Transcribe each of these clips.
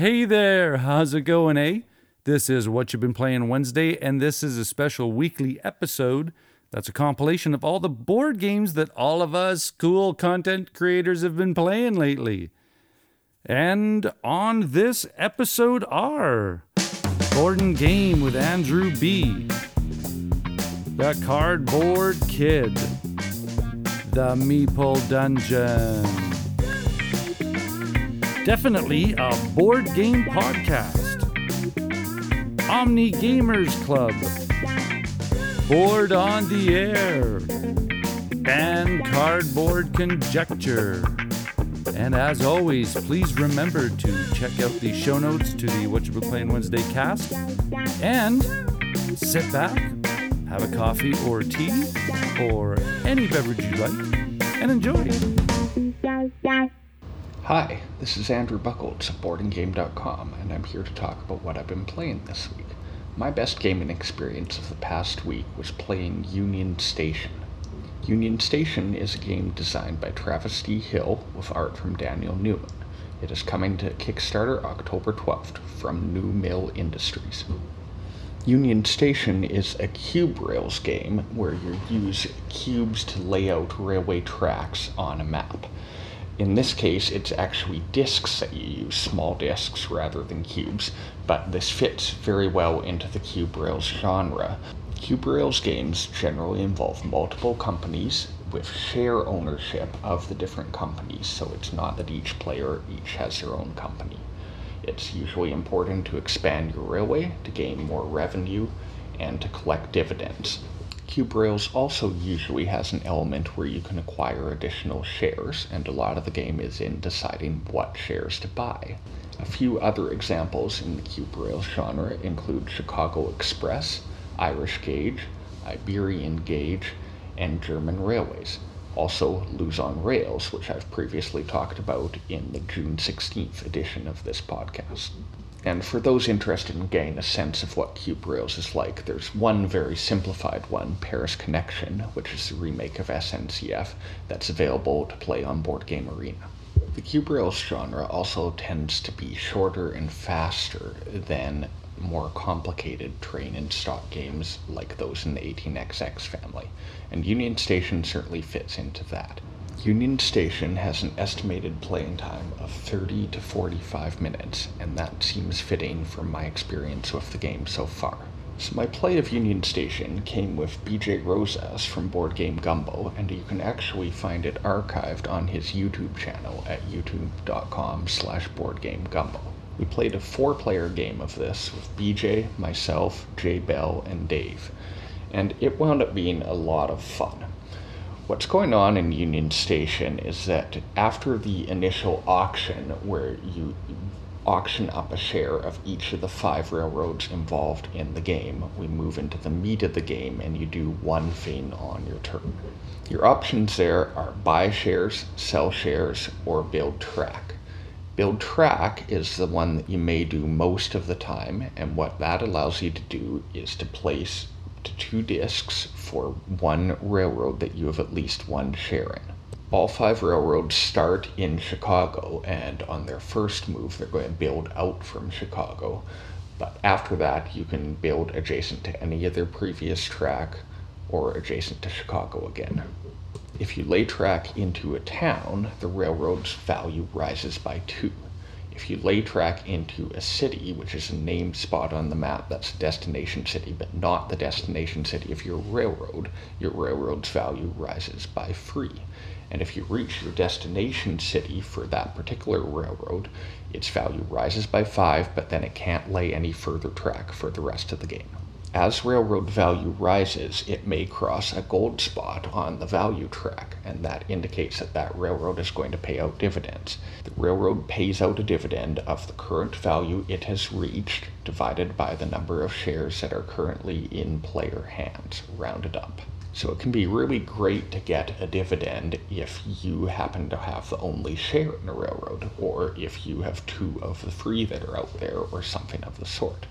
Hey there, how's it going, eh? This is What You've Been Playing Wednesday, and this is a special weekly episode that's a compilation of all the board games that all of us cool content creators have been playing lately. And on this episode are Board Game with Andrew B., The Cardboard Kid, The Meeple Dungeon. Definitely a board game podcast. Omni Gamers Club. Board on the Air. And Cardboard Conjecture. And as always, please remember to check out the show notes to the What You Been Playing Wednesday cast. And sit back, have a coffee or tea, or any beverage you like, and enjoy. Hi, this is Andrew Buchholz of boardandgame.com, and I'm here to talk about what I've been playing this week. My best gaming experience of the past week was playing Union Station. Union Station is a game designed by Travis D. Hill with art from Daniel Newman. It is coming to Kickstarter October 12th from New Mill Industries. Union Station is a cube rails game where you use cubes to lay out railway tracks on a map. In this case, it's actually discs that you use, small discs rather than cubes, but this fits very well into the cube rails genre. Cube rails games generally involve multiple companies with share ownership of the different companies, so it's not that each player each has their own company. It's usually important to expand your railway to gain more revenue and to collect dividends. Cube Rails also usually has an element where you can acquire additional shares, and a lot of the game is in deciding what shares to buy. A few other examples in the Cube Rails genre include Chicago Express, Irish Gauge, Iberian Gauge, and German Railways. Also, Luzon Rails, which I've previously talked about in the June 16th edition of this podcast. And for those interested in getting a sense of what Cube Rails is like, there's one very simplified one, Paris Connection, which is the remake of SNCF, that's available to play on Board Game Arena. The Cube Rails genre also tends to be shorter and faster than more complicated train and stock games like those in the 18XX family, and Union Station certainly fits into that. Union Station has an estimated playing time of 30 to 45 minutes, and that seems fitting from my experience with the game so far. So my play of Union Station came with BJ Rosas from Board Game Gumbo, and you can actually find it archived on his YouTube channel at youtube.com slash boardgamegumbo. We played a four-player game of this with BJ, myself, Jay Bell, and Dave, and it wound up being a lot of fun. What's going on in Union Station is that after the initial auction, where you auction up a share of each of the five railroads involved in the game, we move into the meat of the game and you do one thing on your turn. Your options there are buy shares, sell shares, or build track. Build track is the one that you may do most of the time, and what that allows you to do is to place two discs for one railroad that you have at least one share in. All five railroads start in Chicago, and on their first move, they're going to build out from Chicago. But after that, you can build adjacent to any of their previous track or adjacent to Chicago again. If you lay track into a town, the railroad's value rises by two. If you lay track into a city, which is a named spot on the map, that's a destination city, but not the destination city of your railroad, your railroad's value rises by three. And if you reach your destination city for that particular railroad, its value rises by five, but then it can't lay any further track for the rest of the game. As railroad value rises, it may cross a gold spot on the value track, and that indicates that that railroad is going to pay out dividends. The railroad pays out a dividend of the current value it has reached divided by the number of shares that are currently in player hands, rounded up. So it can be really great to get a dividend if you happen to have the only share in a railroad, or if you have two of the three that are out there, or something of the sort.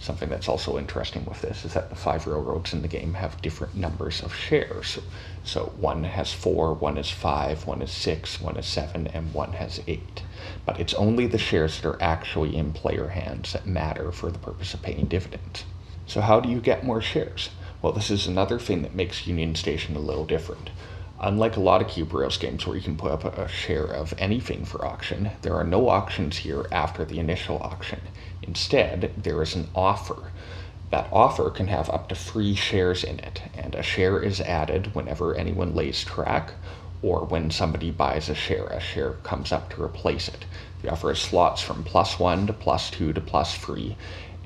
Something that's also interesting with this is that the five railroads in the game have different numbers of shares. So one has four, one is five, one is six, one is seven, and one has eight. But it's only the shares that are actually in player hands that matter for the purpose of paying dividends. So, how do you get more shares? Well, this is another thing that makes Union Station a little different. Unlike a lot of Cube Rails games where you can put up a share of anything for auction, there are no auctions here after the initial auction. Instead, there is an offer. That offer can have up to three shares in it, and a share is added whenever anyone lays track or when somebody buys a share. A share comes up to replace it. The offer is slots from plus one to plus two to plus three,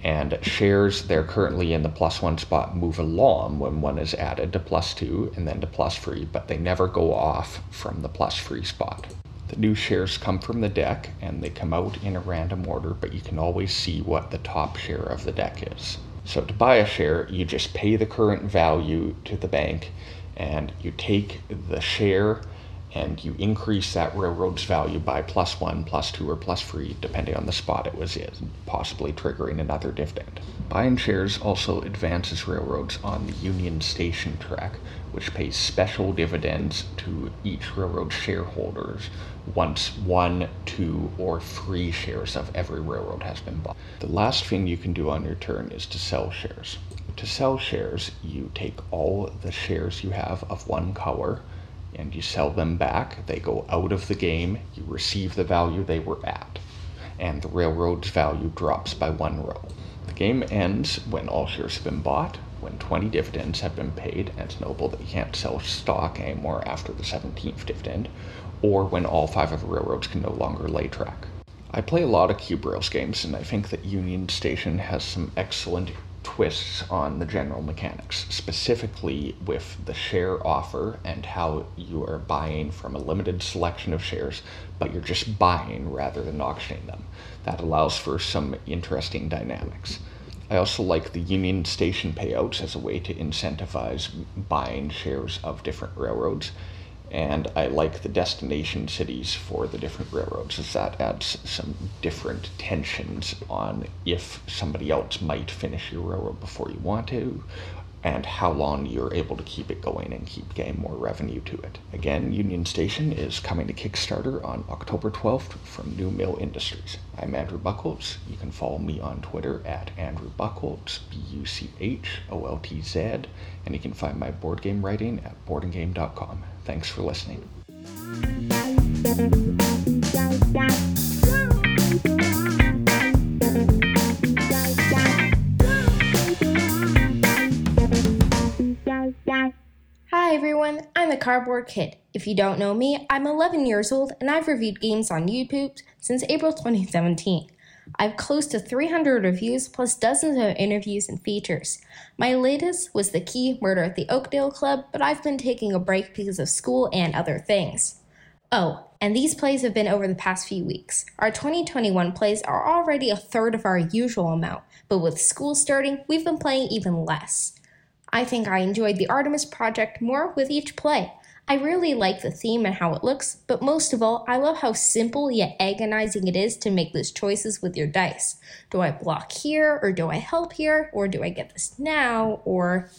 and shares they're currently in the plus one spot move along when one is added to plus two and then to plus three, but they never go off from the plus three spot. The new shares come from the deck and they come out in a random order, but you can always see what the top share of the deck is. So to buy a share, you just pay the current value to the bank and you take the share and you increase that railroad's value by plus one, plus two, or plus three, depending on the spot it was in, possibly triggering another dividend. Buying shares also advances railroads on the Union Station track, which pays special dividends to each railroad shareholders once one, two, or three shares of every railroad has been bought. The last thing you can do on your turn is to sell shares. To sell shares, you take all the shares you have of one color and you sell them back. They go out of the game. You receive the value they were at, and the railroad's value drops by one row. The game ends when all shares have been bought, when 20 dividends have been paid, and it's notable that you can't sell stock anymore after the 17th dividend, or when all five of the railroads can no longer lay track. I play a lot of Cube Rails games, and I think that Union Station has some excellent twists on the general mechanics, specifically with the share offer and how you are buying from a limited selection of shares, but you're just buying rather than auctioning them. That allows for some interesting dynamics. I also like the Union Station payouts as a way to incentivize buying shares of different railroads and I like the destination cities for the different railroads, as that adds some different tensions on if somebody else might finish your railroad before you want to, and how long you're able to keep it going and keep getting more revenue to it. Again, Union Station is coming to Kickstarter on October 12th from New Mill Industries. I'm Andrew Buchholz. You can follow me on Twitter at Andrew Buchholz, B U C H O L T Z, and you can find my board game writing at boardandgame.com. Thanks for listening. Hi everyone, I'm the Cardboard Kid. If you don't know me, I'm 11 years old and I've reviewed games on YouTube since April 2017. I've close to 300 reviews plus dozens of interviews and features. My latest was The Key Murder at the Oakdale Club, but I've been taking a break because of school and other things. Oh, and these plays have been over the past few weeks. Our 2021 plays are already a third of our usual amount, but with school starting, we've been playing even less. I think I enjoyed the Artemis Project more with each play. I really like the theme and how it looks, but most of all, I love how simple yet agonizing it is to make those choices with your dice. Do I block here, or do I help here, or do I get this now, or.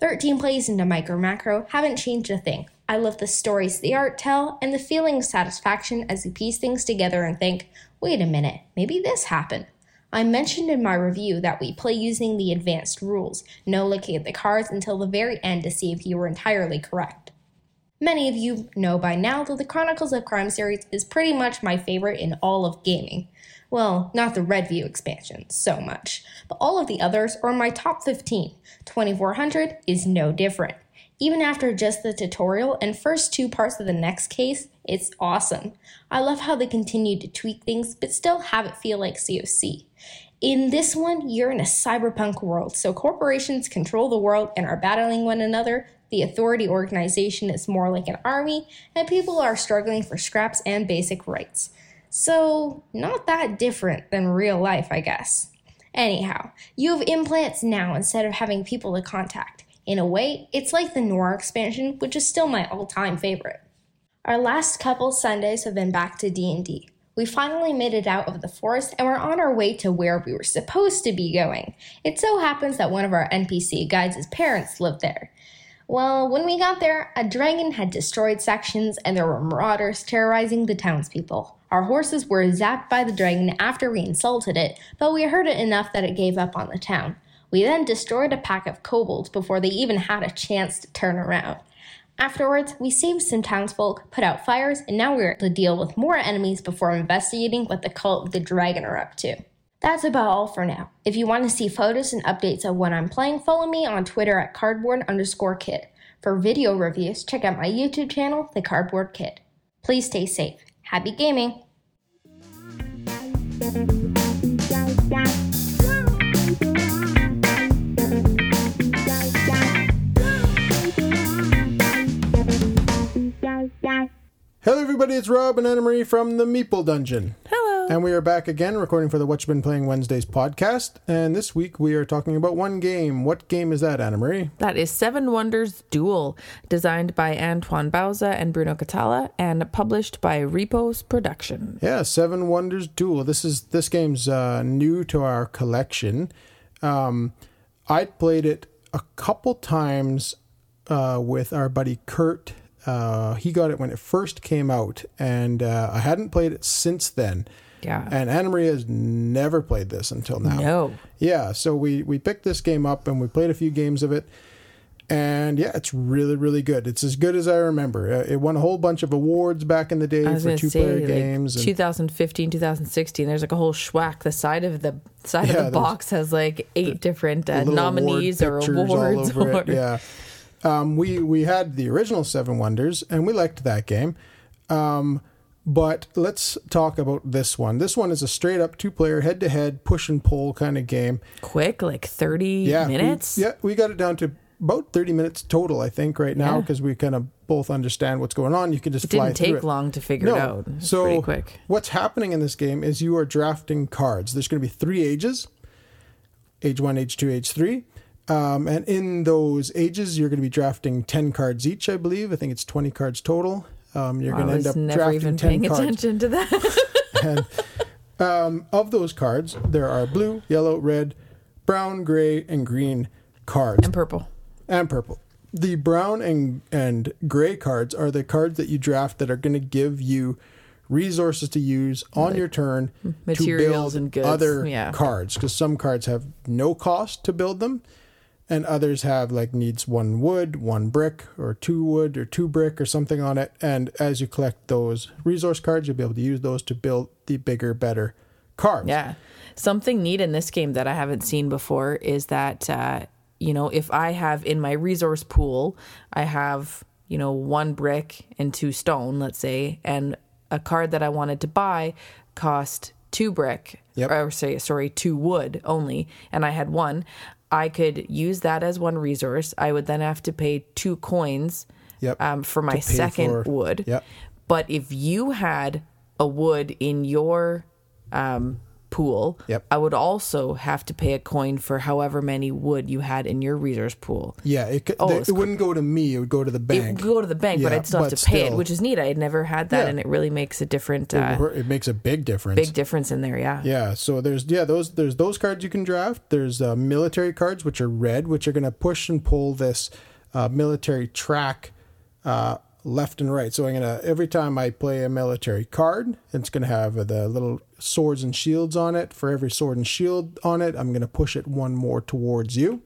13 plays into Micro Macro haven't changed a thing. I love the stories the art tell and the feeling of satisfaction as you piece things together and think, wait a minute, maybe this happened. I mentioned in my review that we play using the advanced rules, no looking at the cards until the very end to see if you were entirely correct. Many of you know by now that the Chronicles of Crime series is pretty much my favorite in all of gaming. Well, not the Redview expansion so much, but all of the others are in my top 15. 2400 is no different. Even after just the tutorial and first two parts of the next case, it's awesome. I love how they continue to tweak things but still have it feel like COC. In this one, you're in a cyberpunk world, so corporations control the world and are battling one another. The authority organization is more like an army, and people are struggling for scraps and basic rights. So, not that different than real life, I guess. Anyhow, you have implants now instead of having people to contact. In a way, it's like the Noir expansion, which is still my all-time favorite. Our last couple Sundays have been back to D&D. We finally made it out of the forest and we're on our way to where we were supposed to be going. It so happens that one of our NPC guides' parents lived there. Well, when we got there, a dragon had destroyed sections and there were marauders terrorizing the townspeople. Our horses were zapped by the dragon after we insulted it, but we hurt it enough that it gave up on the town. We then destroyed a pack of kobolds before they even had a chance to turn around. Afterwards, we saved some townsfolk, put out fires, and now we're to deal with more enemies before investigating what the cult of the dragon are up to. That's about all for now. If you want to see photos and updates of what I'm playing, follow me on Twitter at cardboard underscore kid. For video reviews, check out my YouTube channel, The Cardboard Kid. Please stay safe. Happy gaming! Hello, everybody. It's Rob and Anna Marie from the Meeple Dungeon. Hello. And we are back again recording for the What You've Been Playing Wednesdays podcast. And this week we are talking about one game. What game is that, Anna Marie? That is Seven Wonders Duel, designed by Antoine Bauza and Bruno Catala, and published by Repos Production. Yeah, Seven Wonders Duel. This is this game's uh, new to our collection. Um, I played it a couple times uh, with our buddy Kurt. Uh, he got it when it first came out, and uh, I hadn't played it since then. Yeah. And Anna Marie has never played this until now. No. Yeah, so we we picked this game up and we played a few games of it, and yeah, it's really really good. It's as good as I remember. Uh, it won a whole bunch of awards back in the day for two say, player like, games. and- 2015, 2016. There's like a whole schwack. The side of the side Yeah, of the box has like eight different uh, nominees award or awards. or. Yeah. Um, we we had the original Seven Wonders, and we liked that game. Um, but let's talk about this one. This one is a straight up two player head to head push and pull kind of game. Quick, like 30 Yeah, we- minutes. yeah, we got it down to about thirty minutes total, I think, right now, Yeah. because we kind of both understand what's going on. You can just It fly didn't take it. long to figure it out. It's so pretty quick. what's happening in this game is you are drafting cards. There's going to be three ages: age one, age two, age three. Um, and in those ages, you're going to be drafting ten cards each. I believe. I think it's twenty cards total. Um, you're going to end up never drafting even ten paying cards. attention to that. And um, of those cards, there are blue, yellow, red, brown, gray, and green cards and purple. and purple. The brown and and gray cards are the cards that you draft that are going to give you resources to use on your turn materials to build and goods, other yeah. cards because some cards have no cost to build them and others have like needs one wood one brick or two wood or two brick or something on it and as you collect those resource cards you'll be able to use those to build the bigger better cards Yeah. Something neat in this game that I haven't seen before is that, uh, you know, if I have in my resource pool, I have, you know, one brick and two stone, let's say, and a card that I wanted to buy cost two brick, Yep. or say, sorry, two wood only, and I had one. I could use that as one resource. I would then have to pay two coins Yep. um, for my second for- wood. Yep. But if you had a wood in your um, pool, Yep. I would also have to pay a coin for however many wood you had in your resource pool. yeah it, could, Oh, they- it's it wouldn't go to me it would go to the bank. It would go to the bank, but I'd still have but to pay it, which is neat. I had never had that, Yeah. and it really makes a different, uh, it makes a big difference big difference in there. Yeah. Yeah, so there's yeah those there's those cards you can draft. There's uh, military cards which are red, which are going to push and pull this uh, military track uh, left and right. So I'm gonna every time I play a military card, it's to have the little swords and shields on it. For every sword and shield on it, I'm to push it one more towards you.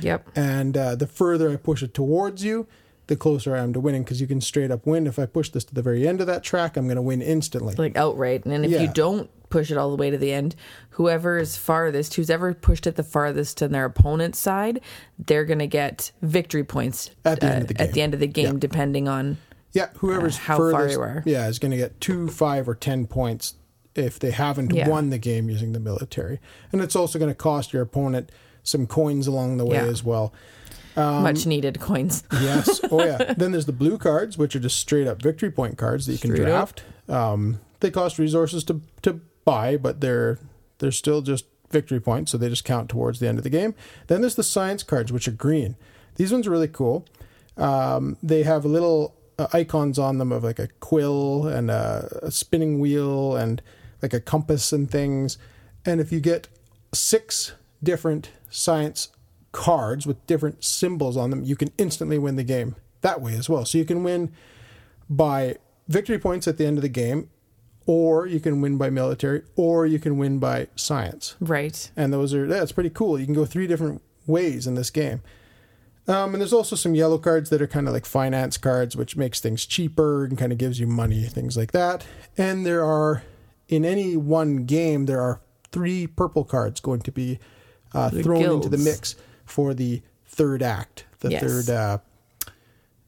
Yep. And uh, the further I push it towards you, the closer I am to winning because you can straight up win. If I push this to the very end of that track, I'm going to win instantly. Like outright. And if Yeah. you don't push it all the way to the end, whoever is farthest, who's ever pushed it the farthest on their opponent's side, they're going to get victory points At the end of the At the game. end of the game, Yeah. depending on Yeah, whoever's Uh, how far furthest, you are. Yeah, is going to get two, five, or ten points if they haven't Yeah. won the game using the military. And it's also going to cost your opponent some coins along the way Yeah. as well. Much needed coins. Yes. Oh, yeah. then there's the blue cards, which are just straight up victory point cards that you can Straight up. draft. Um, they cost resources to to buy, but they're they're still just victory points, so they just count towards the end of the game. Then there's the science cards, which are green. These ones are really cool. Um, they have little uh, icons on them of like a quill and a, a spinning wheel and like a compass and things. And if you get six different science cards with different symbols on them, you can instantly win the game that way as well. So you can win by victory points at the end of the game, or you can win by military, or you can win by science. Right. And those are that's pretty cool. You can go three different ways in this game. Um, and there's also some yellow cards that are kind of like finance cards, which makes things cheaper and kind of gives you money, things like that. And there are, in any one game, there are three purple cards going to be uh, thrown into the mix for the third act, the Yes. third uh,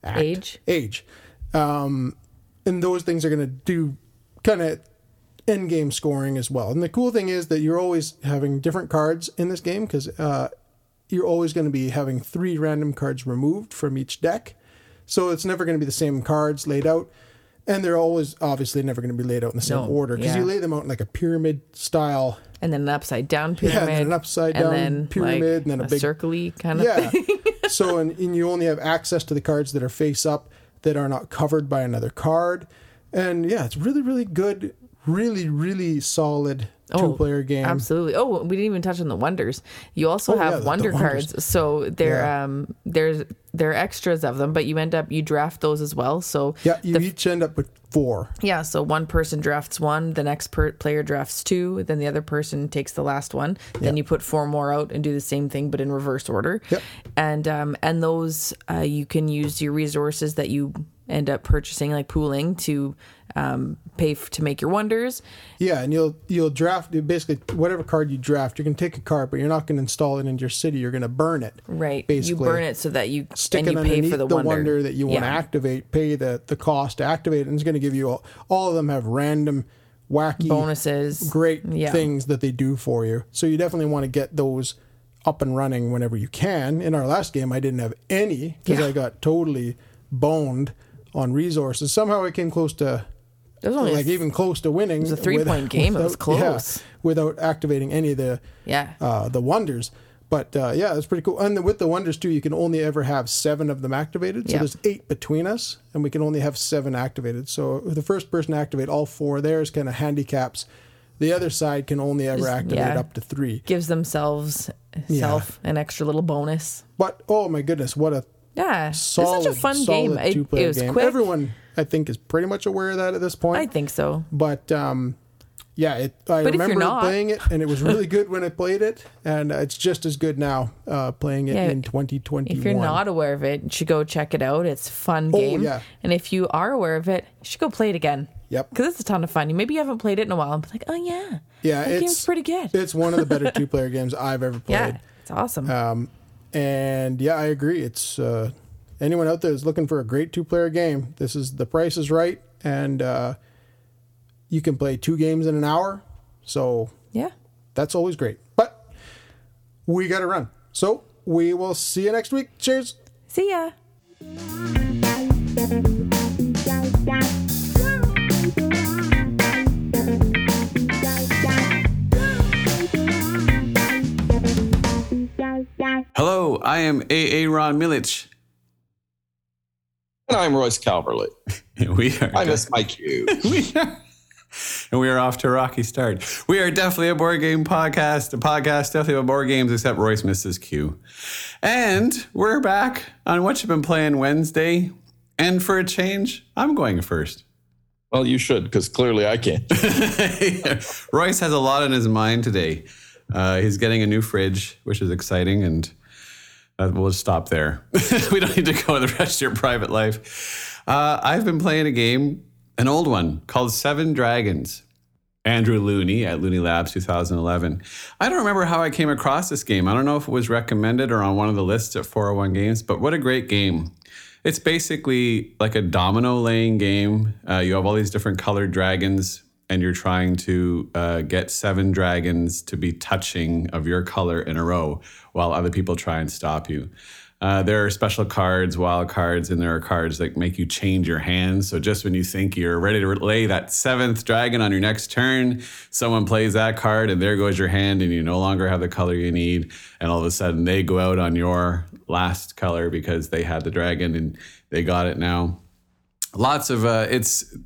act. Age. Age. Um, and those things are going to do kind of end game scoring as well. And the cool thing is that you're always having different cards in this game because uh, you're always going to be having three random cards removed from each deck. So it's never going to be the same cards laid out. And they're always obviously never going to be laid out in the same No, order because yeah. you lay them out in like a pyramid style. And then an upside down Yeah, pyramid. and then an upside and down then, pyramid, like, and then a a big- circle-y kind of Yeah. thing. so and, and you only have access to the cards that are face up that are not covered by another card. And yeah, it's really really good, really really solid two player game. Oh, Absolutely. Oh, we didn't even touch on the wonders. You also Oh, yeah, have the- the wonder wonders. cards. So they're Yeah. um there's there are extras of them, but you end up you draft those as well. So Yeah, you the- each end up with four. yeah, so one person drafts one, the next per- player drafts two, then the other person takes the last one. Then you put four more out and do the same thing, but in reverse order. Yep. And um, and those uh, you can use your resources that you end up purchasing, like pooling, to um, pay f- to make your wonders. Yeah, and you'll you'll draft basically whatever card you draft. You can take a card, but you're not going to install it into your city. You're going to burn it. Right. Basically, you burn it so that you stick and it you pay underneath for the, the, wonder. wonder. that you want to Yeah. activate. Pay the the cost to activate, it, and it's going to give you all, all of them have random, wacky bonuses. great Yeah. things that they do for you. So you definitely want to get those up and running whenever you can. In our last game, I didn't have any because Yeah. I got totally boned on resources. Somehow I came close to It was only like even close to winning. It was a three-point game. It was close. without activating any of the Yeah. uh, the wonders. But uh, yeah, it's pretty cool. And with the wonders too, you can only ever have seven of them activated. So Yeah. there's eight between us, and we can only have seven activated. So if the first person to activate all four, theirs kind of handicaps. The other side can only ever Just- activate yeah. up to three. gives themselves self an extra little bonus. But oh my goodness, what a Yeah. solid, it's such a fun game. It, it was game. quick. Everyone, I think, is pretty much aware of that at this point. I think so. but um, yeah, it, I But remember playing it, and it was really good when I played it, and it's just as good now uh, playing it Yeah, in 2021. If you're not aware of it, you should go check it out. It's a fun Oh, game. yeah. And if you are aware of it, you should go play it again. Yep. Because it's a ton of fun. You Maybe you haven't played it in a while and be like, oh, yeah. Yeah, that it's game's pretty good. It's one of the better two player games I've ever played. yeah. It's awesome. Um, and yeah, I agree. It's uh, anyone out there is looking for a great two player game. This is the price is right, and uh, you can play two games in an hour. So yeah. that's always great. But we got to run. So we will see you next week. Cheers. See ya. Hello, I am A. Ron Milich. And I'm Royce Calverley. We are, I missed my cue. we are, and we are off to a rocky start. We are definitely a board game podcast, a podcast definitely about board games, except Royce missed his cue. And we're back on what you've been playing Wednesday. And for a change, I'm going first. Well, you should, because clearly I can't. Royce has a lot on his mind today. Uh, he's getting a new fridge, which is exciting, and uh, we'll just stop there. we don't need to go the rest of your private life. Uh, I've been playing a game, an old one called Seven Dragons. Andrew Looney at Looney Labs 2011. I don't remember how I came across this game. I don't know if it was recommended or on one of the lists at 401 Games, but what a great game. It's basically like a domino laying game. Uh, you have all these different colored dragons, and you're trying to uh, get seven dragons to be touching of your color in a row while other people try and stop you. Uh, there are special cards, wild cards, and there are cards that make you change your hands. So just when you think you're ready to lay that seventh dragon on your next turn, someone plays that card, and there goes your hand, and you no longer have the color you need. And all of a sudden, they go out on your last color because they had the dragon and they got it now. Lots of uh, it's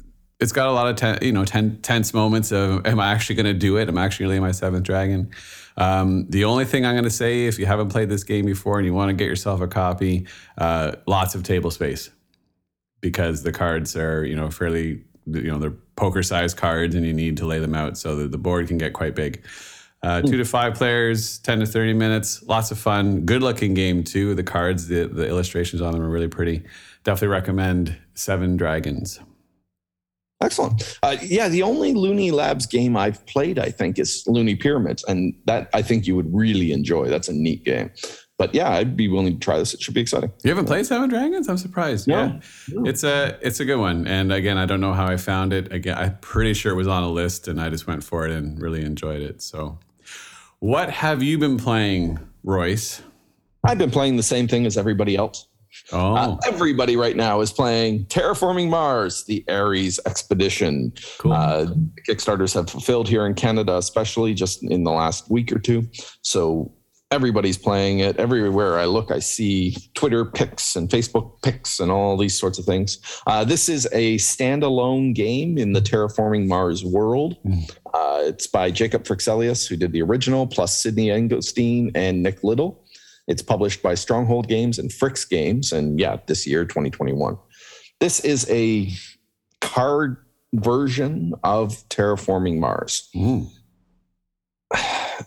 it's got a lot of ten, you know ten, tense moments of am I actually going to do it? Am I actually laying my seventh dragon? Um, the only thing I'm going to say, if you haven't played this game before and you want to get yourself a copy, uh, lots of table space because the cards are, you know, fairly, you know, they're poker sized cards and you need to lay them out so that the board can get quite big. Uh, two to five players, 10 to 30 minutes, lots of fun. Good looking game, too. The cards, the, the illustrations on them are really pretty. Definitely recommend Seven Dragons. Excellent. Uh, yeah, the only Looney Labs game I've played, I think, is Looney Pyramids, and that I think you would really enjoy. That's a neat game. But yeah, I'd be willing to try this. It should be exciting. You haven't played Seven Dragons? I'm surprised. No. Yeah, it's a it's a good one. And again, I don't know how I found it. Again, I'm pretty sure it was on a list, and I just went for it and really enjoyed it. So, what have you been playing, Royce? I've been playing the same thing as everybody else. Oh, Uh, everybody right now is playing Terraforming Mars, the Ares expedition. cool. Uh, Kickstarters have fulfilled here in Canada, especially just in the last week or two. So everybody's playing it. Everywhere I look, I see Twitter pics and Facebook pics and all these sorts of things. Uh, this is a standalone game in the Terraforming Mars world. Uh, it's by Jacob Fryxelius, who did the original, plus Sydney Engelstein and Nick Little. It's published by Stronghold Games and FryxGames, and yeah, this year, 2021. This is a card version of Terraforming Mars. Ooh.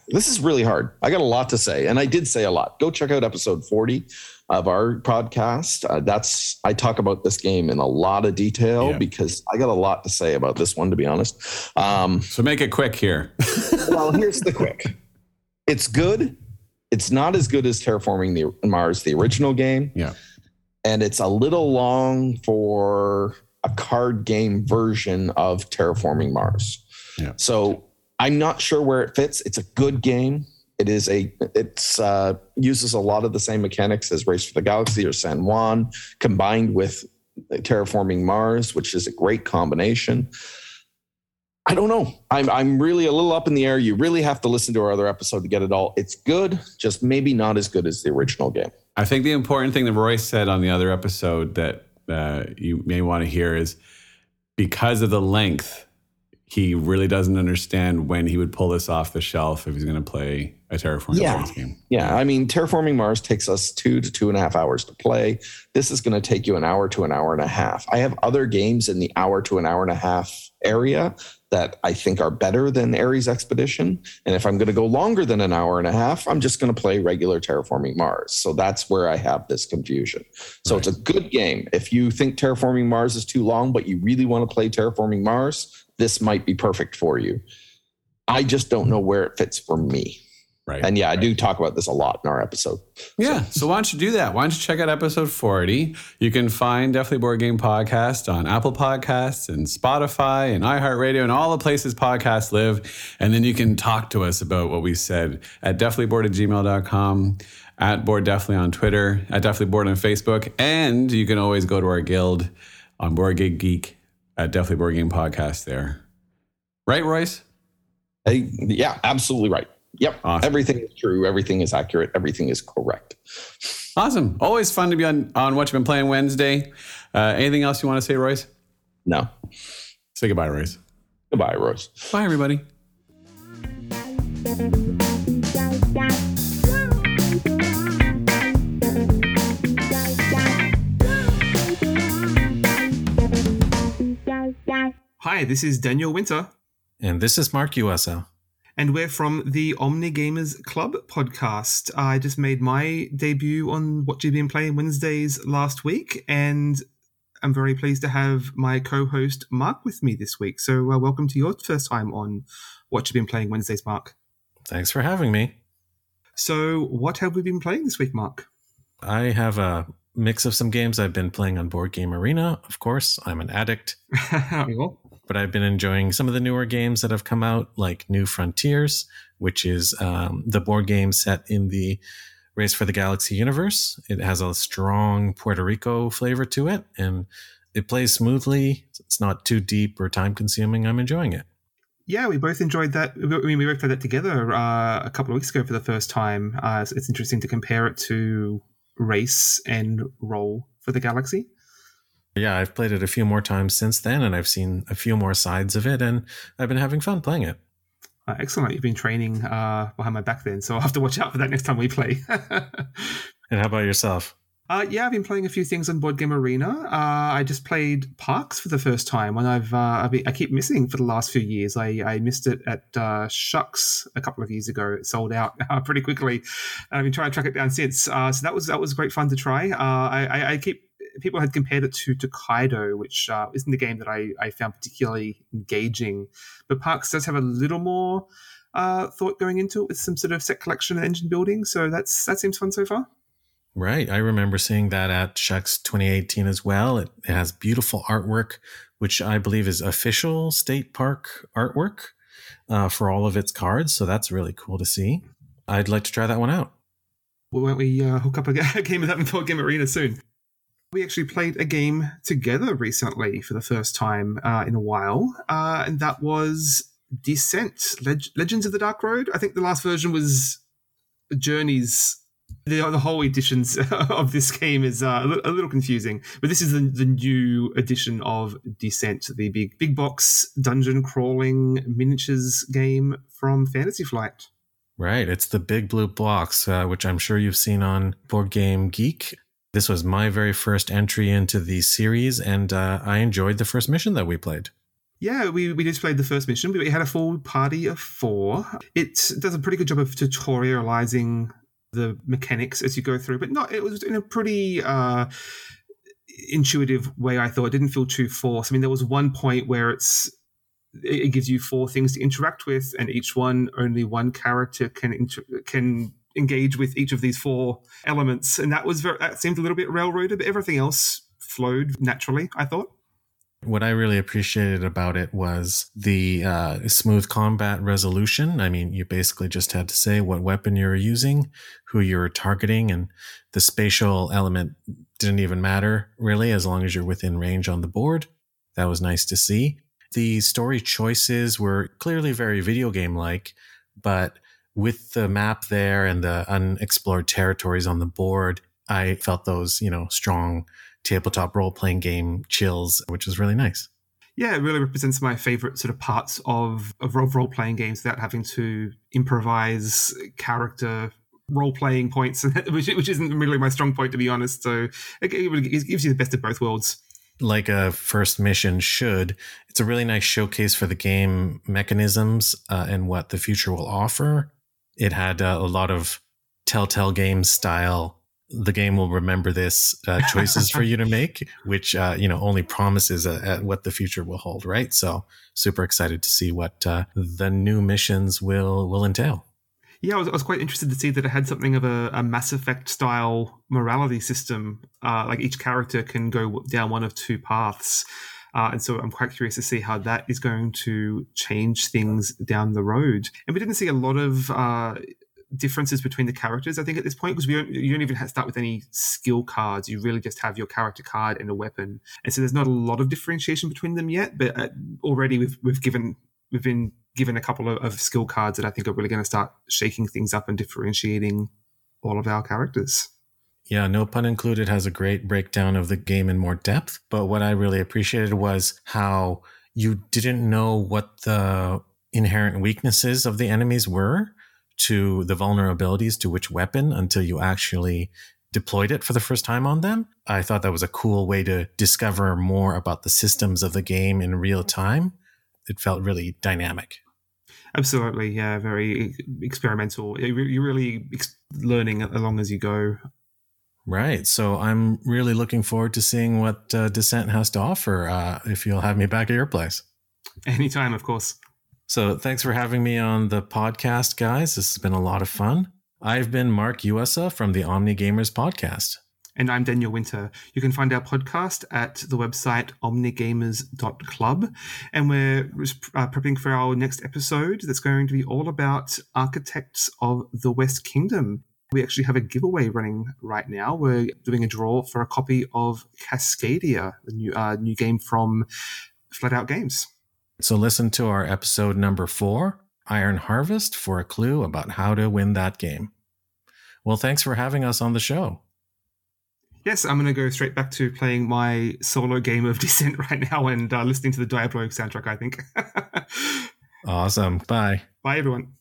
This is really hard. I got a lot to say, and I did say a lot. Go check out episode 40 of our podcast. Uh, that's I talk about this game in a lot of detail Yeah. because I got a lot to say about this one, to be honest. Um, So make it quick here. well, here's the quick. It's good. It's not as good as Terraforming the Mars, the original game. Yeah. And it's a little long for a card game version of Terraforming Mars. Yeah. So I'm not sure where it fits. It's a good game. It is a it's uh uses a lot of the same mechanics as Race for the Galaxy or San Juan combined with Terraforming Mars, which is a great combination. I don't know. I'm I'm really a little up in the air. You really have to listen to our other episode to get it all. It's good, just maybe not as good as the original game. I think the important thing that Roy said on the other episode that uh, you may want to hear is because of the length, he really doesn't understand when he would pull this off the shelf if he's going to play a Terraforming Yeah. Mars game. Yeah, I mean, Terraforming Mars takes us two to two and a half hours to play. This is going to take you an hour to an hour and a half. I have other games in the hour to an hour and a half area that I think are better than Ares Expedition. And if I'm going to go longer than an hour and a half, I'm just going to play regular Terraforming Mars. So that's where I have this confusion. So it's a good game. If you think Terraforming Mars is too long, but you really want to play Terraforming Mars, this might be perfect for you. I just don't know where it fits for me. Right. And yeah, I do talk about this a lot in our episode. Yeah. So why don't you do that? Why don't you check out episode 40? You can find Definitely Board Game Podcast on Apple Podcasts and Spotify and iHeartRadio and all the places podcasts live. And then you can talk to us about what we said at definitelyboard at gmail.com, at Board Definitely on Twitter, at Definitely Board on Facebook. And you can always go to our guild on Board Geek at Definitely Board Game Podcast there. Right, Royce? Hey, yeah, absolutely right. Yep. Awesome. Everything is true. Everything is accurate. Everything is correct. Awesome. Always fun to be on, on What You've Been Playing Wednesday. Uh, anything else you want to say, Royce? No. Say goodbye, Royce. Goodbye, Royce. Bye, everybody. Hi, this is Daniel Winter, And this is Mark USO. and we're from the Omni Gamers Club podcast. I just made my debut on What You've Been Playing Wednesdays last week, and I'm very pleased to have my co host Mark with me this week. So, uh, welcome to your first time on What You've Been Playing Wednesdays, Mark. Thanks for having me. So, what have we been playing this week, Mark? I have a mix of some games I've been playing on Board Game Arena. Of course, I'm an addict. Well, but I've been enjoying some of the newer games that have come out, like New Frontiers, which is um, the board game set in the Race for the Galaxy universe. It has a strong Puerto Rico flavor to it, and it plays smoothly. It's not too deep or time consuming. I'm enjoying it. Yeah, we both enjoyed that. I mean, we both played that together uh, a couple of weeks ago for the first time. Uh, it's interesting to compare it to Race and Roll for the Galaxy. Yeah, I've played it a few more times since then, and I've seen a few more sides of it, and I've been having fun playing it. Uh, excellent. You've been training uh, behind my back then, so I'll have to watch out for that next time we play. and how about yourself? Uh, yeah, I've been playing a few things on Board Game Arena. Uh, I just played Parks for the first time, and I've, uh, I've been, I keep missing for the last few years. I, I missed it at uh, SHUX a couple of years ago. It sold out pretty quickly. I've been trying to track it down since. Uh, so that was that was great fun to try. I, I, I keep people had compared it to Tokaido, which uh, isn't the game that I, I found particularly engaging. But Parks does have a little more uh, thought going into it with some sort of set collection and engine building. So that's that seems fun so far. Right. I remember seeing that at SHUX 2018 as well. It, it has beautiful artwork, which I believe is official state park artwork uh, for all of its cards. So that's really cool to see. I'd like to try that one out. Well, why don't we uh, hook up a game of that in Board Game Arena soon? We actually played a game together recently for the first time uh, in a while, uh, and that was Descent Leg- Legends of the Dark Road. I think the last version was Journeys. The, the whole editions of this game is uh, a little confusing, but this is the, the new edition of Descent, the big big box dungeon crawling miniatures game from Fantasy Flight. Right, it's the big blue blocks, uh, which I'm sure you've seen on Board Game Geek. This was my very first entry into the series, and uh, I enjoyed the first mission that we played. Yeah, we, we just played the first mission. We had a full party of four. It does a pretty good job of tutorializing the mechanics as you go through, but not. It was in a pretty uh, intuitive way. I thought it didn't feel too forced. I mean, there was one point where it's it gives you four things to interact with, and each one only one character can inter- can engage with each of these four elements, and that was very, that seemed a little bit railroaded, but everything else flowed naturally. I thought. What I really appreciated about it was the uh, smooth combat resolution. I mean, you basically just had to say what weapon you were using, who you were targeting, and the spatial element didn't even matter really, as long as you're within range on the board. That was nice to see. The story choices were clearly very video game like, but with the map there and the unexplored territories on the board, I felt those, you know, strong tabletop role playing game chills, which was really nice. Yeah, it really represents my favorite sort of parts of, of role playing games without having to improvise character role playing points, which, which isn't really my strong point, to be honest. So it, it gives you the best of both worlds like a first mission should. It's a really nice showcase for the game mechanisms uh, and what the future will offer. It had uh, a lot of Telltale game style. The game will remember this uh, choices for you to make, which uh, you know only promises uh, what the future will hold. Right, so super excited to see what uh, the new missions will will entail. Yeah, I was, I was, quite interested to see that it had something of a, a Mass Effect style morality system. Uh, like each character can go down one of two paths. Uh, and so I'm quite curious to see how that is going to change things down the road. And we didn't see a lot of uh, differences between the characters, I think, at this point, because we don't, you don't even start with any skill cards. You really just have your character card and a weapon. And so there's not a lot of differentiation between them yet, but uh, already we've, we've given, we've been given a couple of, of skill cards that I think are really going to start shaking things up and differentiating all of our characters. Yeah, no pun included has a great breakdown of the game in more depth. But what I really appreciated was how you didn't know what the inherent weaknesses of the enemies were to the vulnerabilities to which weapon until you actually deployed it for the first time on them. I thought that was a cool way to discover more about the systems of the game in real time. It felt really dynamic. Absolutely, yeah, very experimental. You're really learning along as you go. Right. So I'm really looking forward to seeing what uh, Descent has to offer uh, if you'll have me back at your place. Anytime, of course. So thanks for having me on the podcast, guys. This has been a lot of fun. I've been Mark Uesa from the Omni Gamers podcast. And I'm Daniel Winter. You can find our podcast at the website omnigamers.club. And we're uh, prepping for our next episode that's going to be all about Architects of the West Kingdom. We actually have a giveaway running right now. We're doing a draw for a copy of Cascadia, the new, uh, new game from Flat Out Games. So listen to our episode number four, Iron Harvest, for a clue about how to win that game. Well, thanks for having us on the show. Yes, I'm going to go straight back to playing my solo game of Descent right now and uh, listening to the Diablo soundtrack, I think. awesome. Bye. Bye, everyone.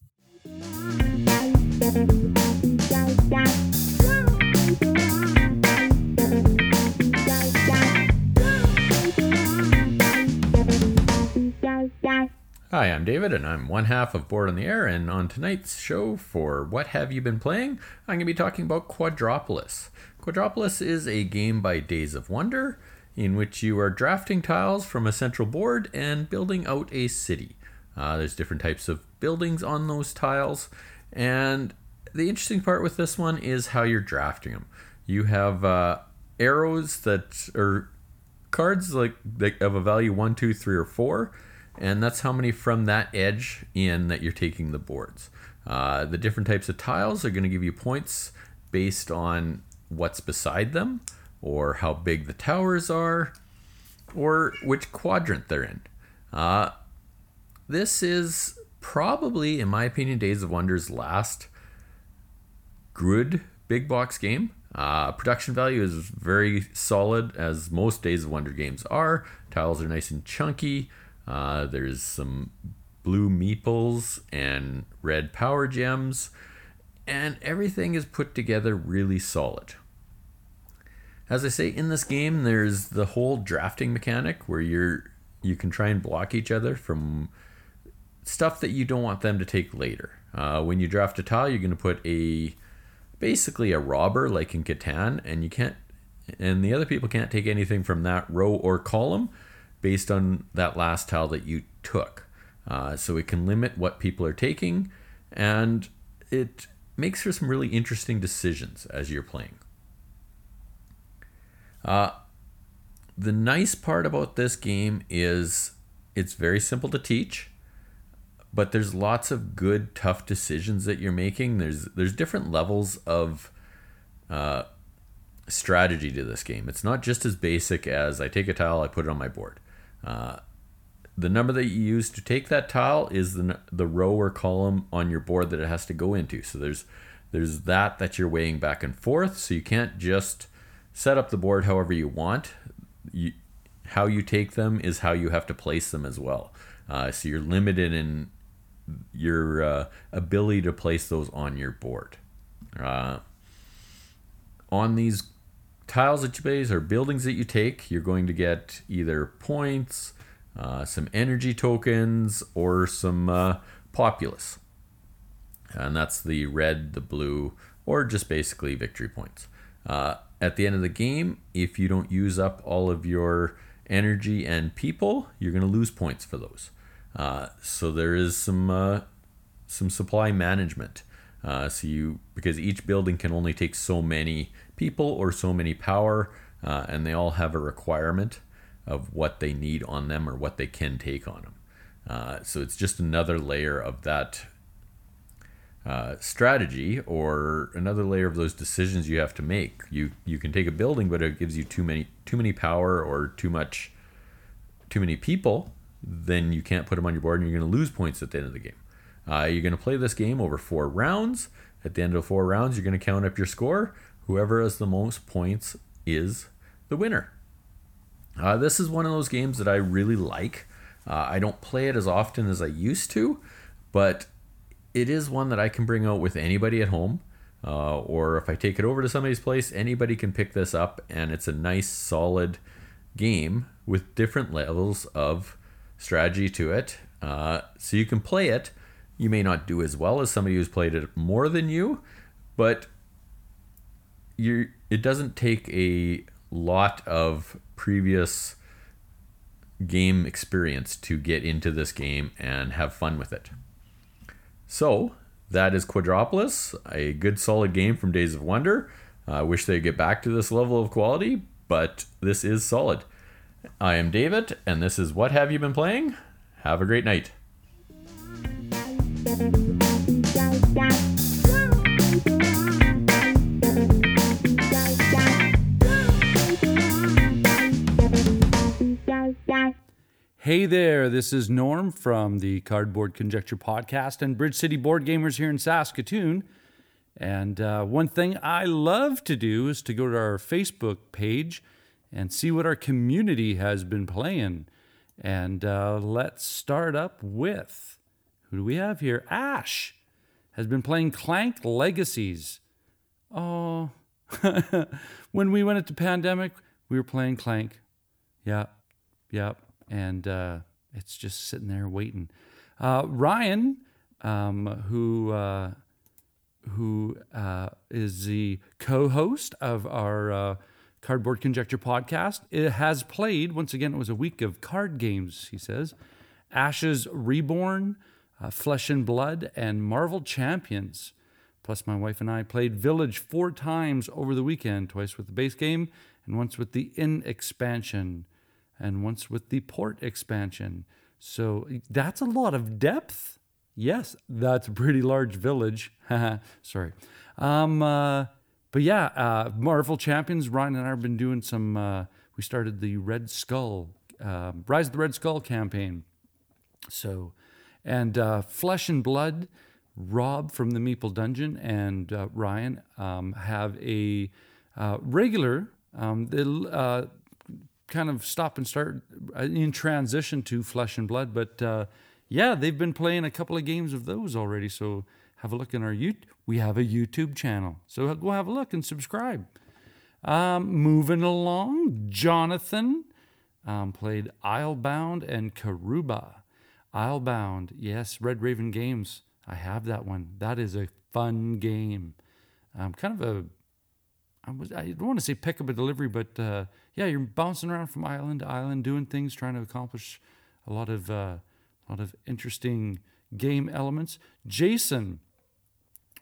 Hi, I'm David, and I'm one half of Board on the Air. And on tonight's show for What Have You Been Playing, I'm going to be talking about Quadropolis. Quadropolis is a game by Days of Wonder in which you are drafting tiles from a central board and building out a city. Uh, there's different types of buildings on those tiles, and the interesting part with this one is how you're drafting them. You have uh, arrows that are cards like that have a value one, two, three, or four and that's how many from that edge in that you're taking the boards. Uh, the different types of tiles are going to give you points based on what's beside them, or how big the towers are, or which quadrant they're in. Uh, this is probably, in my opinion, Days of Wonder's last good big box game. Uh, production value is very solid, as most Days of Wonder games are. Tiles are nice and chunky. Uh, there's some blue meeples and red power gems, and everything is put together really solid. As I say, in this game, there's the whole drafting mechanic where you're you can try and block each other from stuff that you don't want them to take later. Uh, when you draft a tile, you're going to put a basically a robber like in Catan, and you can't, and the other people can't take anything from that row or column based on that last tile that you took. Uh, so it can limit what people are taking, and it makes for some really interesting decisions as you're playing. Uh, the nice part about this game is it's very simple to teach, but there's lots of good, tough decisions that you're making. There's there's different levels of uh, strategy to this game. It's not just as basic as I take a tile, I put it on my board. Uh, the number that you use to take that tile is the the row or column on your board that it has to go into. So there's there's that that you're weighing back and forth. So you can't just set up the board however you want. You, how you take them is how you have to place them as well. Uh, so you're limited in your uh, ability to place those on your board. Uh, on these tiles that you base or buildings that you take, you're going to get either points, uh, some energy tokens, or some uh, populace. And that's the red, the blue, or just basically victory points. Uh, at the end of the game, if you don't use up all of your energy and people, you're going to lose points for those. Uh, so there is some uh, some supply management. Uh, so you because each building can only take so many people or so many power, uh, and they all have a requirement of what they need on them or what they can take on them. Uh, so it's just another layer of that uh, strategy or another layer of those decisions you have to make. You you can take a building, but it gives you too many too many power or too much too many people. Then you can't put them on your board, and you're going to lose points at the end of the game. Uh, you're going to play this game over four rounds. At the end of four rounds, you're going to count up your score. Whoever has the most points is the winner. Uh, this is one of those games that I really like. Uh, I don't play it as often as I used to, but it is one that I can bring out with anybody at home. Uh, or if I take it over to somebody's place, anybody can pick this up, and it's a nice, solid game with different levels of strategy to it. Uh, so you can play it. You may not do as well as somebody who's played it more than you, but you it doesn't take a lot of previous game experience to get into this game and have fun with it. So, that is Quadropolis, a good solid game from Days of Wonder. I wish they'd get back to this level of quality, but this is solid. I am David, and this is What Have You Been Playing? Have a great night. Hey there, this is Norm from the Cardboard Conjecture podcast and Bridge City Board Gamers here in Saskatoon. And uh, one thing I love to do is to go to our Facebook page and see what our community has been playing. And uh, let's start up with who do we have here? Ash has been playing Clank Legacies. Oh, when we went into pandemic, we were playing Clank. Yeah, yeah, and uh, it's just sitting there waiting. Uh, Ryan, um, who uh, who uh, is the co-host of our uh, Cardboard Conjecture podcast, it has played once again. It was a week of card games. He says, Ashes Reborn, uh, Flesh and Blood, and Marvel Champions. Plus, my wife and I played Village four times over the weekend, twice with the base game, and once with the in expansion, and once with the port expansion. So that's a lot of depth. Yes, that's a pretty large village. Sorry. Um, uh, but yeah, uh, Marvel Champions, Ryan and I have been doing some, uh, we started the Red Skull, uh, Rise of the Red Skull campaign. So, and uh, Flesh and Blood, Rob from the Meeple Dungeon and uh, Ryan um, have a uh, regular, um, kind of stop and start in transition to Flesh and Blood. But uh, yeah, they've been playing a couple of games of those already. So have a look in our YouTube. We have a YouTube channel. So go have a look and subscribe. Um, moving along, Jonathan um, played Islebound and Karuba. Islebound, yes, Red Raven Games. I have that one. That is a fun game. Um, kind of a, I, was, I don't want to say pick up a delivery, but uh, yeah, you're bouncing around from island to island, doing things, trying to accomplish a lot of, uh, a lot of interesting game elements. Jason,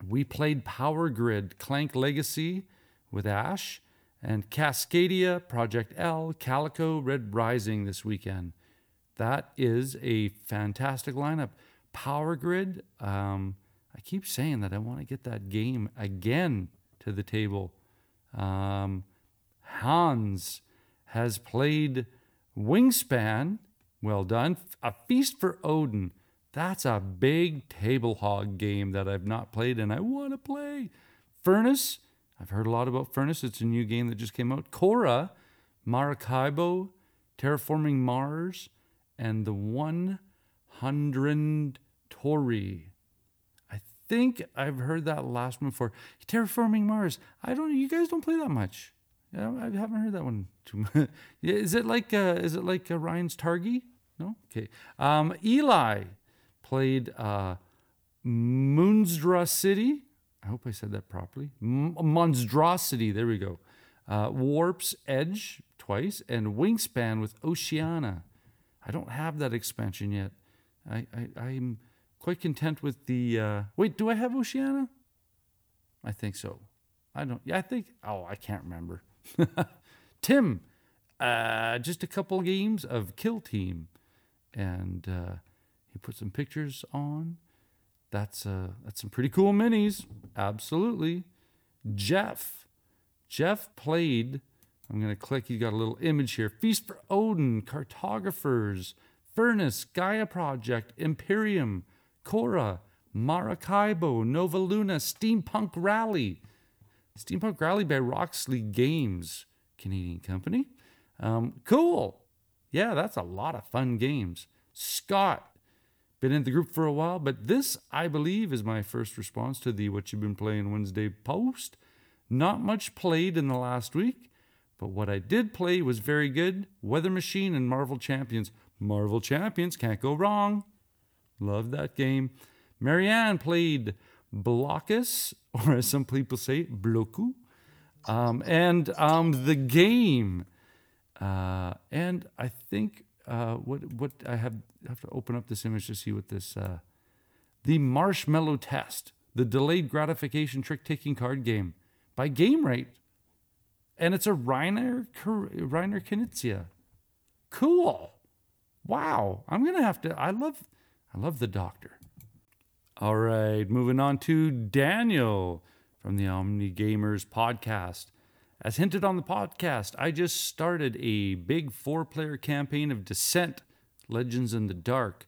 we played Power Grid, Clank Legacy with Ash, and Cascadia, Project L, Calico, Red Rising this weekend. That is a fantastic lineup. Power Grid, um, I keep saying that I want to get that game again to the table. Um, Hans has played Wingspan. Well done. A Feast for Odin. That's a big table hog game that I've not played and I want to play. Furnace. I've heard a lot about Furnace. It's a new game that just came out. Cora, Maracaibo, Terraforming Mars, and the 100 Tori. I think I've heard that last one before. Terraforming Mars. I don't. You guys don't play that much. I haven't heard that one too much. is it like uh, is it like uh, Ryan's Targi? No. Okay. Um, Eli played uh, Moonsdra City. I hope I said that properly. M- Monstrosity. There we go. Uh, Warp's Edge twice and Wingspan with Oceania. I don't have that expansion yet. I, I I'm quite content with the. Uh, wait, do I have Oceania? I think so. I don't. Yeah, I think. Oh, I can't remember. Tim, uh, just a couple games of Kill Team, and uh, he put some pictures on. That's uh, that's some pretty cool minis. Absolutely. Jeff, Jeff played. I'm gonna click. You got a little image here. Feast for Odin, Cartographers, Furnace, Gaia Project, Imperium, Cora, Maracaibo, Nova Luna, Steampunk Rally. Steampunk Rally by Roxley Games, Canadian company. Um, cool. Yeah, that's a lot of fun games. Scott, been in the group for a while, but this, I believe, is my first response to the What You've Been Playing Wednesday post. Not much played in the last week, but what I did play was very good. Weather Machine and Marvel Champions. Marvel Champions, can't go wrong. Love that game. Marianne played Blokus, or as some people say, Bloku, um, and um, the game. Uh, and I think uh, what what I have have to open up this image to see what this uh, the marshmallow test, the delayed gratification trick taking card game by Gamewright. And it's a Reiner, Reiner Knizia. Cool. Wow. I'm to have to, I love, I love the doctor. All right, moving on to Daniel from the Omni Gamers podcast. As hinted on the podcast, I just started a big four player campaign of Descent Legends in the Dark,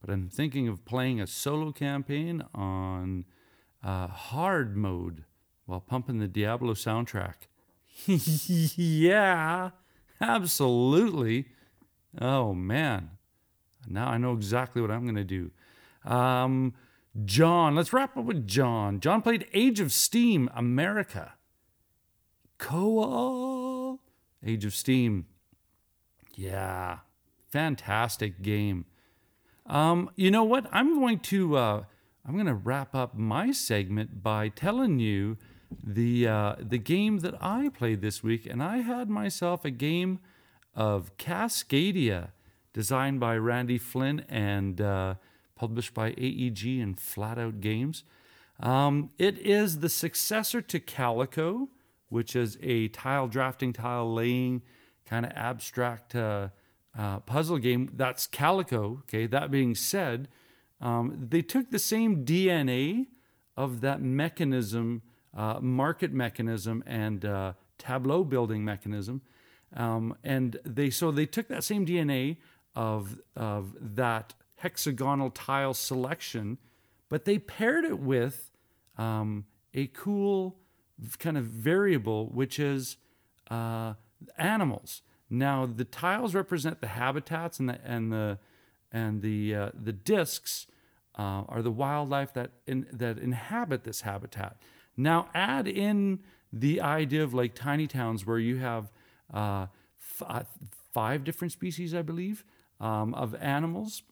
but I'm thinking of playing a solo campaign on uh, hard mode while pumping the Diablo soundtrack. yeah, absolutely. Oh man, now I know exactly what I'm going to do. Um, John, let's wrap up with John. John played Age of Steam America. Cool. Age of Steam. Yeah, fantastic game. Um, you know what? I'm going to uh, I'm going to wrap up my segment by telling you the uh, the game that I played this week, and I had myself a game of Cascadia, designed by Randy Flynn and uh, published by AEG and Flatout Games. Um, it is the successor to Calico, which is a tile drafting, tile laying, kind of abstract uh, uh, puzzle game. That's Calico. Okay. That being said, um, they took the same DNA of that mechanism, uh, market mechanism, and uh, tableau building mechanism, um, and they so they took that same DNA of of that hexagonal tile selection, but they paired it with um, a cool kind of variable, which is uh, animals. Now the tiles represent the habitats and the and the and the uh, the discs uh, are the wildlife that in, that inhabit this habitat. Now add in the idea of like tiny towns where you have uh, f- five different species, I believe, um, of animals,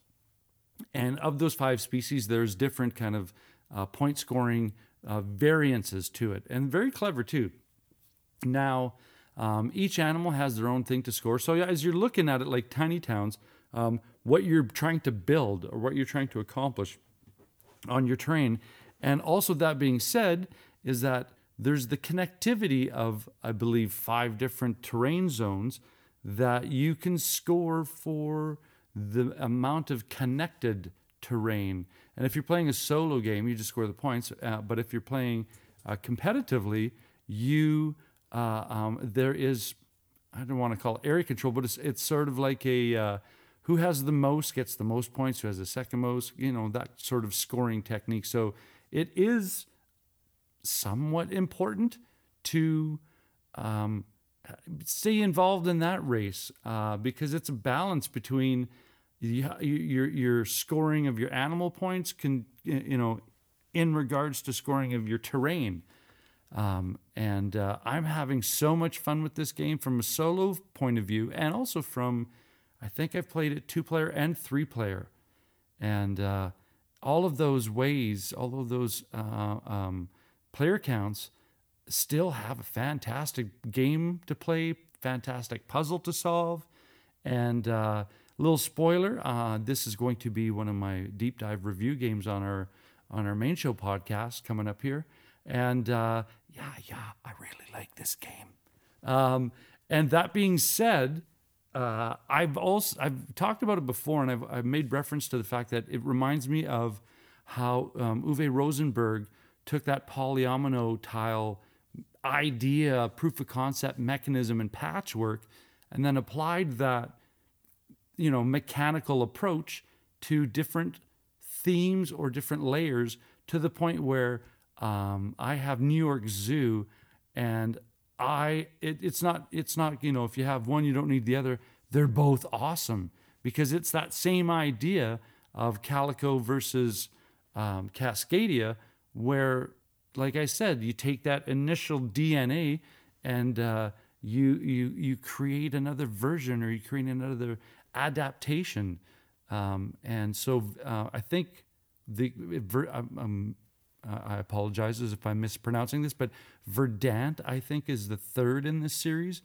and of those five species, there's different kind of uh, point scoring uh, variances to it, and very clever too. Now, um, each animal has their own thing to score. So as you're looking at it like tiny towns, um, what you're trying to build or what you're trying to accomplish on your terrain, and also that being said, is that there's the connectivity of I believe five different terrain zones that you can score for the amount of connected terrain. And if you're playing a solo game, you just score the points. Uh, but if you're playing uh, competitively, you uh, um, there is I don't want to call it area control, but it's it's sort of like a uh, who has the most gets the most points, who has the second most, you know that sort of scoring technique. So it is somewhat important to um, stay involved in that race uh, because it's a balance between your your scoring of your animal points can you know in regards to scoring of your terrain. Um, and uh, I'm having so much fun with this game from a solo point of view, and also from I think I've played it two player and three player, and uh, all of those ways, all of those uh, um, player counts still have a fantastic game to play, fantastic puzzle to solve. And uh, little spoiler, uh, this is going to be one of my deep dive review games on our on our main show podcast coming up here. And uh, yeah, yeah, I really like this game. Um, and that being said, uh, I've also I've talked about it before, and I've, I've made reference to the fact that it reminds me of how um, Uwe Rosenberg took that polyomino tile idea, proof of concept mechanism, and patchwork, and then applied that, you know, mechanical approach to different themes or different layers to the point where um, I have New York Zoo, and I it, it's not it's not you know if you have one you don't need the other. They're both awesome because it's that same idea of Calico versus um, Cascadia, where like I said, you take that initial DNA and uh, you you you create another version or you create another adaptation. Um, and so uh, I think the um, um I apologize if I'm mispronouncing this, but Verdant I think is the third in this series.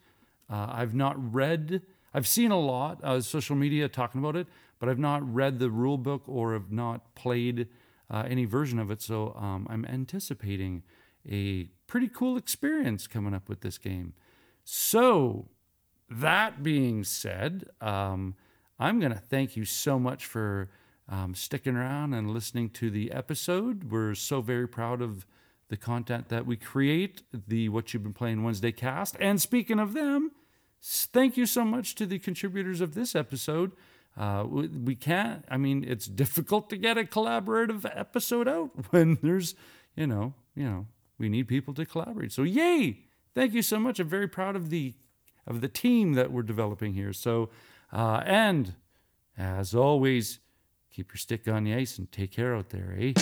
Uh, I've not read. I've seen a lot uh, social media talking about it, but I've not read the rule book or have not played uh, any version of it. So um, I'm anticipating a pretty cool experience coming up with this game. So, that being said, um, I'm going to thank you so much for um, sticking around and listening to the episode. We're so very proud of the content that we create, the What You've Been Playing Wednesday cast. And speaking of them, thank you so much to the contributors of this episode. Uh, we, can't, I mean, it's difficult to get a collaborative episode out when there's, you know, you know, we need people to collaborate. So yay! Thank you so much. I'm very proud of the of the team that we're developing here. So, uh, and as always, keep your stick on the ice and take care out there, eh?